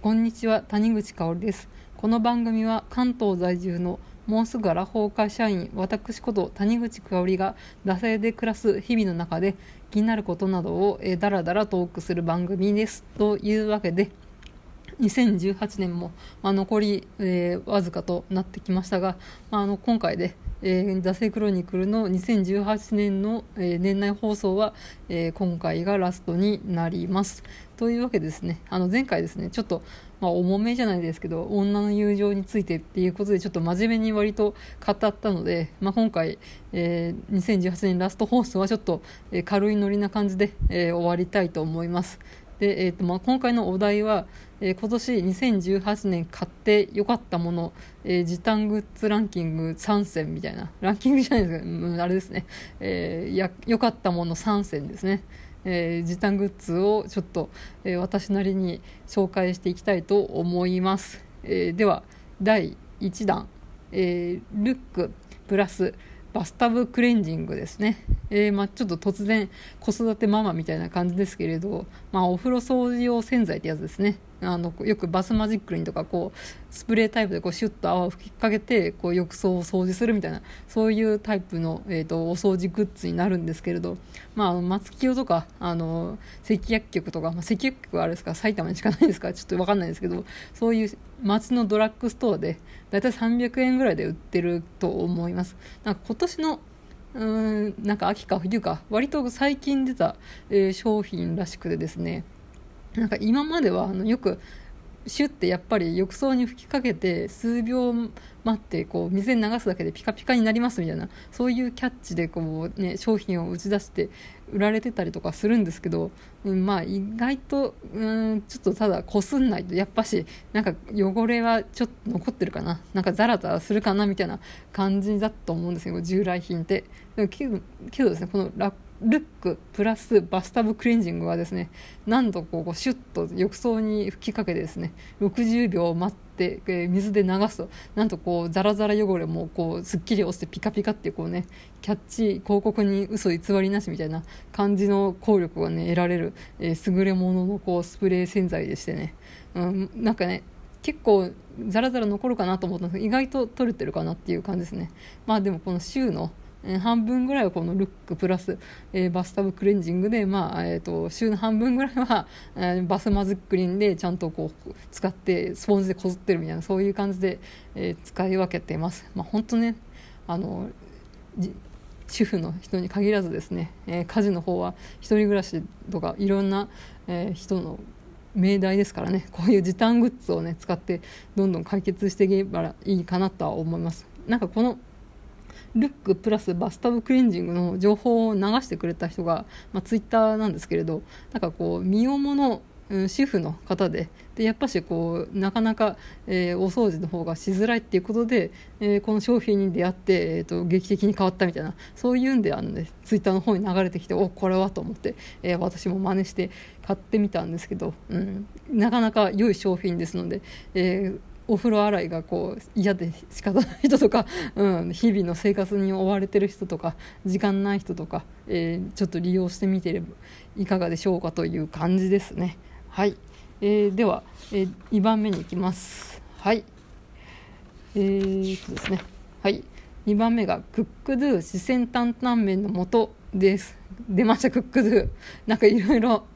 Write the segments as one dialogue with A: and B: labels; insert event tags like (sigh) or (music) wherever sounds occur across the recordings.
A: こんにちは。谷口香織です。この番組は関東在住のもうすぐアラフォー会社員私こと谷口香織が惰性で暮らす日々の中で気になることなどを、え、だらだらトークする番組ですというわけで2018年も、まあ、残り、えー、わずかとなってきましたが、まあ、あの今回で、えー、ザセクロニクルの2018年の、えー、年内放送は、えー、今回がラストになります。というわけですね、あの前回ですね、ちょっと、まあ、重めじゃないですけど、女の友情についてっていうことで、ちょっと真面目に割と語ったので、まあ、今回、えー、2018年ラスト放送はちょっと、え、軽いノリな感じで、え、終わりたいと思います。で、えーとまあ、今回のお題は、えー、今年2018年買ってよかったもの、えー、時短グッズランキング3選みたいな。ランキングじゃないですか、うん、あれですね、えー、や良かったもの3選ですね、えー、時短グッズをちょっと、えー、私なりに紹介していきたいと思います、えー、では第1弾、えー、ルックプラスバスタブクレンジングですね、えー、まあ、ちょっと突然子育てママみたいな感じですけれど、まあ、お風呂掃除用洗剤ってやつですね。あのよくバスマジックリンとかこうスプレータイプでこうシュッと泡を吹きかけてこう浴槽を掃除するみたいなそういうタイプの、えーと、お掃除グッズになるんですけれど、まあ、松清とかあの赤薬局とか、まあ、赤薬局はあれですか埼玉にしかないですかちょっと分かんないですけどそういう街のドラッグストアでだいい300円ぐらいで売ってると思います。なんか今年のうんなんか秋か冬か割と最近出た、えー、商品らしくてですねなんか今まではあのよくシュッてやっぱり浴槽に吹きかけて数秒待ってこう水に流すだけでピカピカになりますみたいなそういうキャッチでこう、ね、商品を打ち出して売られてたりとかするんですけど、うん、まあ意外とうんちょっとただこすんないとやっぱしなんか汚れはちょっと残ってるかななんかザラザラするかなみたいな感じだと思うんですよ従来品って。けどけどですねこのラッルックプラスバスタブクレンジングはですね何度こうシュッと浴槽に吹きかけてですね60秒待って水で流すとなんとこうザラザラ汚れもこうすっきり落ちてピカピカってこうねキャッチ広告に嘘偽りなしみたいな感じの効力がね得られる、えー、優れもののこうスプレー洗剤でしてね、うん、なんかね結構ザラザラ残るかなと思ったんですけど意外と取れてるかなっていう感じですね。まあでもこの週の、半分ぐらいはこのルックプラス、えー、バスタブクレンジングで、まあえーと、週の半分ぐらいは、えー、バスマズックリンでちゃんとこう使ってスポンジでこすってるみたいなそういう感じで、え使い分けています。まあ、本当ねあの主婦の人に限らずですね、え家事の方は1人暮らしとかいろんな、え人の命題ですからねこういう時短グッズをね使ってどんどん解決していけばいいかなとは思いますなんかこのルックプラスバスタブクレンジングの情報を流してくれた人が、まあ、ツイッターなんですけれどなんかこう身重の主婦の方ででやっぱしこうなかなか、えー、お掃除の方がしづらいっていうことで、えー、この商品に出会って、えーと、劇的に変わったみたいなそういうんであの、ね、ツイッターの方に流れてきておこれはと思って、えー、私も真似して買ってみたんですけど、うん、なかなか良い商品ですので、えーお風呂洗いがこう嫌で仕方ない人とか、うん、日々の生活に追われてる人とか時間ない人とか、えー、ちょっと利用してみてればいかがでしょうかという感じですね。はい、えー、では、えー、2番目に行きます。はい、えー、とですね。はい、2番目がクックドゥ四川担々麺の素です。出ましたクックドゥ。なんかいろいろ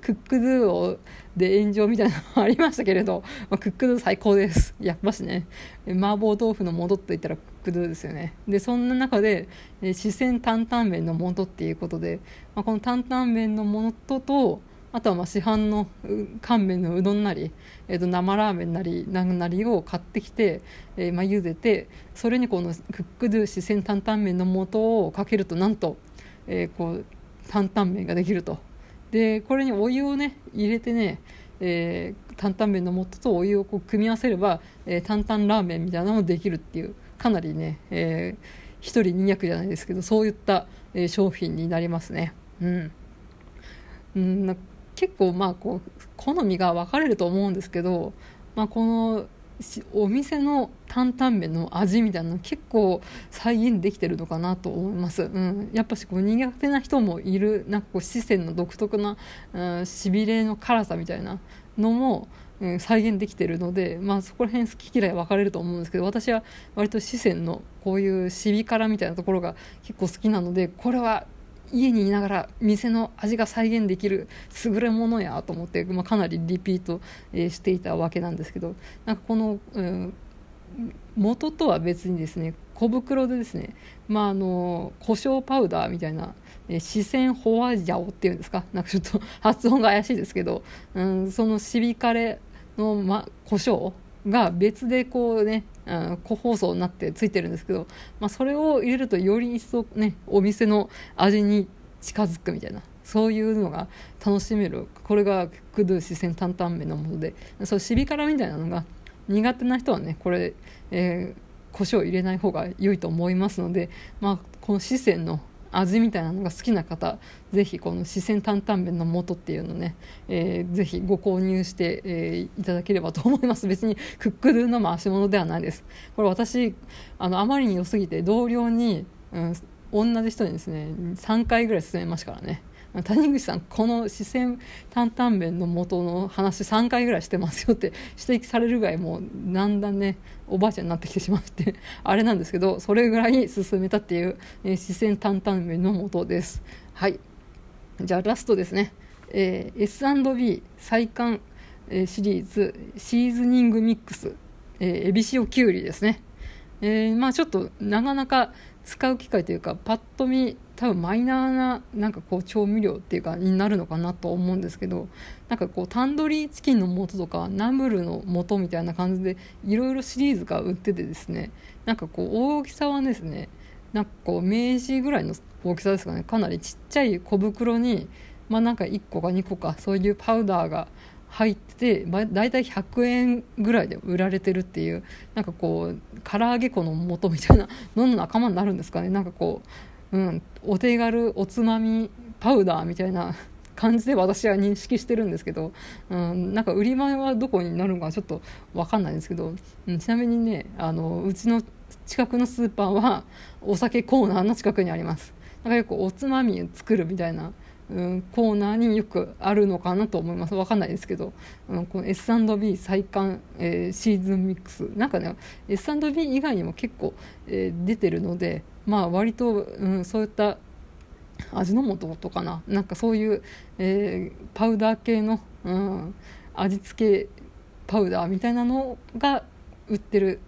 A: クックドゥをで炎上みたいなのもありましたけれど、(laughs) まあ、クックドゥ最高です。(laughs) やっぱしね麻婆豆腐の元って言ったらクックドゥですよね。でそんな中で四川担々麺の元っていうことで、まあ、この担々麺の元とあとはまあ市販の乾麺のうどんなり、えー、と生ラーメンなり何なりを買ってきて、えー、まあ茹でてそれにこのクックドゥ四川担々麺の素をかけるとなんと、えー、こう担々麺ができると。でこれにお湯をね入れてね、えー、担々麺の素とお湯をこう組み合わせれば、えー、担々ラーメンみたいなのもできるっていうかなりね、えー、1人2役じゃないですけどそういった、えー、商品になりますね。うん、うん結構まあこう好みが分かれると思うんですけど、まあ、このお店の担々麺の味みたいなの結構再現できてるのかなと思います、うん、やっぱしこう苦手な人もいるなんかこう四川の独特な、うん、しびれの辛さみたいな、のも、うん、再現できてるので、まあ、そこら辺好き嫌い分かれると思うんですけど私は割と四川のこういうシビ辛みたいなところが結構好きなのでこれは家にいながら店の味が再現できる優れものやと思って、まあ、かなりリピート、え、していたわけなんですけどなんかこの、うん、元とは別にですね小袋でですね、まあ、あの胡椒パウダーみたいな四川ホワジャオっていうんですか？なんかちょっと発音が怪しいですけど、うん、そのシビカレの、ま、胡椒が別でこうね、個包装になってついてるんですけど、まあ、それを入れるとより一層ねお店の味に近づくみたいなそういうのが楽しめる。これがクドゥ四川担々麺のものでそうシビ辛みたいなのが苦手な人はねこれ、えー、胡椒入れない方が良いと思いますので、まあ、この四川の味みたいなのが好きな方ぜひこの四川担々麺の素っていうのね、えー、ぜひご購入して、えー、いただければと思います。別にクックドゥの回し物ではないです。これ私あのあまりに良すぎて同僚に、うん、同じ人にですね3回ぐらい勧めましたからね。谷口さんこの四川担々麺の元の話3回ぐらいしてますよって指摘されるぐらいもうだんだんねおばあちゃんになってきてしまって (laughs) あれなんですけどそれぐらい進めたっていう、えー、四川担々麺の元です。はい。じゃあラストですね、えー、S&B 再刊、えー、シリーズシーズニングミックス、えー、エビ塩きゅうりですね。えー、まあちょっとなかなか使う機会というかパッと見多分マイナーななんかこう調味料っていうかになるのかなと思うんですけどなんかこうタンドリーチキンの素とかナムルの素みたいな感じでいろいろシリーズが売っててですねなんかこう大きさはですねなんかこう明治ぐらいの大きさですかね。かなりちっちゃい小袋にまあなんか1個か2個かそういうパウダーが入ってて、まあ、大体100円ぐらいで売られてるっていうなんかこう唐揚げ粉の素みたいなのの仲間になるんですかね。なんかこう、うん、お手軽おつまみパウダーみたいな感じで私は認識してるんですけど、うん、なんか売り前はどこになるのかちょっと分かんないんですけど、うん、ちなみにねあのうちの近くのスーパーはお酒コーナーの近くにあります。なんかよくおつまみ作るみたいなうん、コーナーによくあるのかなと思います。分かんないですけど、うん、この S&B 再刊、えー、シーズンミックス。なんかね S&B 以外にも結構、えー、出てるのでまあ割と、うん、そういった味の素とかな。なんかそういう、えー、パウダー系の、うん、味付けパウダーみたいなのが売ってる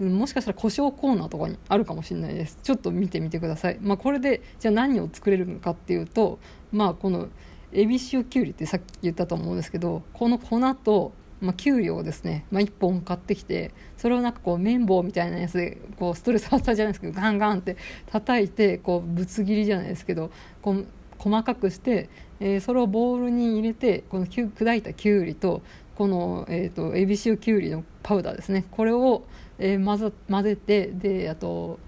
A: もしかしたら胡椒コーナーとかにあるかもしれないです。ちょっと見てみてください、まあ、これでじゃあ何を作れるのかっていうとまあこのエビ塩きゅうりってさっき言ったと思うんですけどこの粉と、まあ、きゅうりをですね、まあ、1本買ってきてそれをなんかこう綿棒みたいなやつでこうストレス発散じゃないですけどガンガンって叩いてこうぶつ切りじゃないですけどこう細かくして、えー、それをボウルに入れてこの砕いたきゅうりとこの、えーと、エビ塩きゅうりのパウダーですね。これを、えー、混ぜ混ぜてであと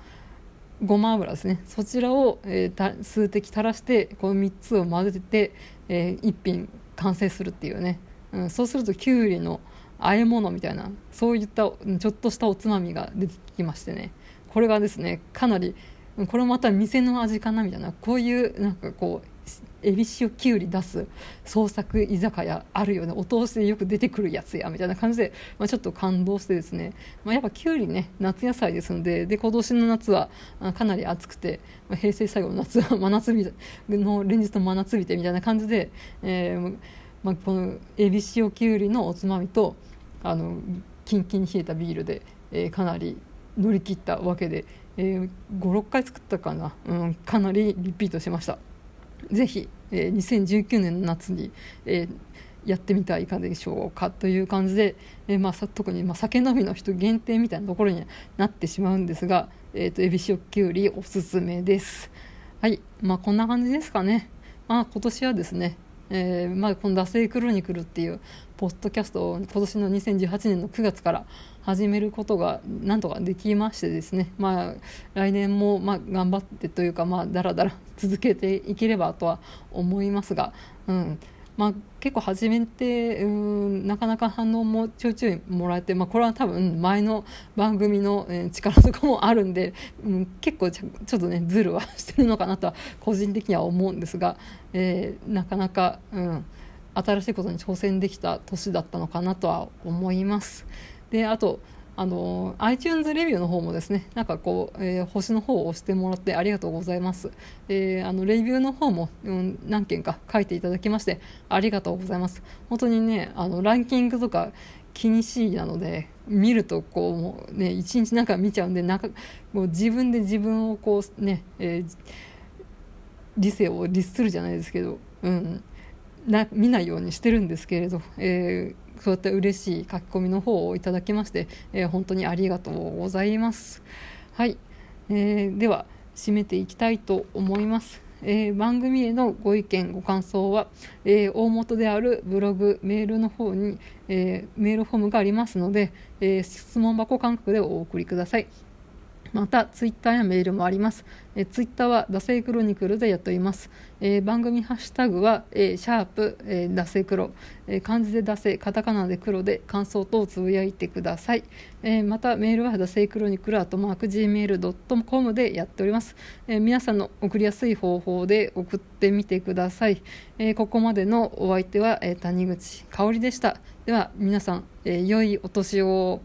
A: ごま油ですね。そちらを、えー、数滴垂らしてこの3つを混ぜて、えー、一品完成するっていうね、うん、そうするときゅうりの和え物みたいなそういったちょっとしたおつまみが出てきましてね。これがですねかなりこれまた店の味かなみたいなこういうなんかこうエビ塩きゅうり出す創作居酒屋あるよねお通しでよく出てくるやつやみたいな感じで、まあ、ちょっと感動してですね、まあ、やっぱきゅうりね夏野菜ですのでで今年の夏はかなり暑くて、まあ、平成最後の夏は真夏日の連日の真夏日でみたいな感じで、えーまあ、このエビ塩きゅうりのおつまみとあのキンキンに冷えたビールで、えー、かなり乗り切ったわけで、えー、56回作ったかな、うん、かなりリピートしました。ぜひ、えー、2019年の夏に、えー、やってみてはいかがでしょうかという感じで、えーまあ、特に、まあ、酒飲みの人限定みたいなところになってしまうんですが、えーと、エビ塩きゅうりおすすめです。はいまあ、こんな感じですかね。まあ、今年はですね、えーまあ、この「惰性クロニクル」っていうポッドキャストを今年の2018年の9月から始めることがなんとかできましてですね、まあ、来年もまあ頑張ってというか、まあ、だらだら続けていければとは思いますが、うん。まあ、結構始めてうんなかなか反応もちょいちょいもらえて、まあ、これは多分前の番組の、力とかもあるんで、うん、結構ちょっとねズルはしてるのかなとは個人的には思うんですが、えー、なかなか、うん新しいことに挑戦できた年だったのかなとは思います。であとあの iTunes レビューの方もですねなんかこう、えー、星の方を押してもらってありがとうございます、えー、あのレビューの方も、うん、何件か書いていただきましてありがとうございます。本当にねあのランキングとか気にしいなので見るとこうもうね一日なんか見ちゃうんでなんかもう自分で自分をこうね、えー、理性を律するじゃないですけど、うん、な見ないようにしてるんですけれど、えーそうやって嬉しい書き込みの方をいただきまして、えー、本当にありがとうございます。はい、えー、では締めていきたいと思います。えー、番組へのご意見ご感想は、えー、大元であるブログメールの方に、えー、メールフォームがありますので、え質問箱感覚でお送りください。またツイッターやメールもあります。えツイッターはダセイクロニクルでやっております。えー、番組ハッシュタグは、えー、シャープ、えー、ダセクロ、えー、漢字でダセ、カタカナで黒で感想等をつぶやいてください。え、またメールはダセイクロニクルアトマーク Gmail.com でやっております、え。皆さんの送りやすい方法で送ってみてください。え、ここまでのお相手は、え、谷口香織でした。では皆さん、え、良いお年を。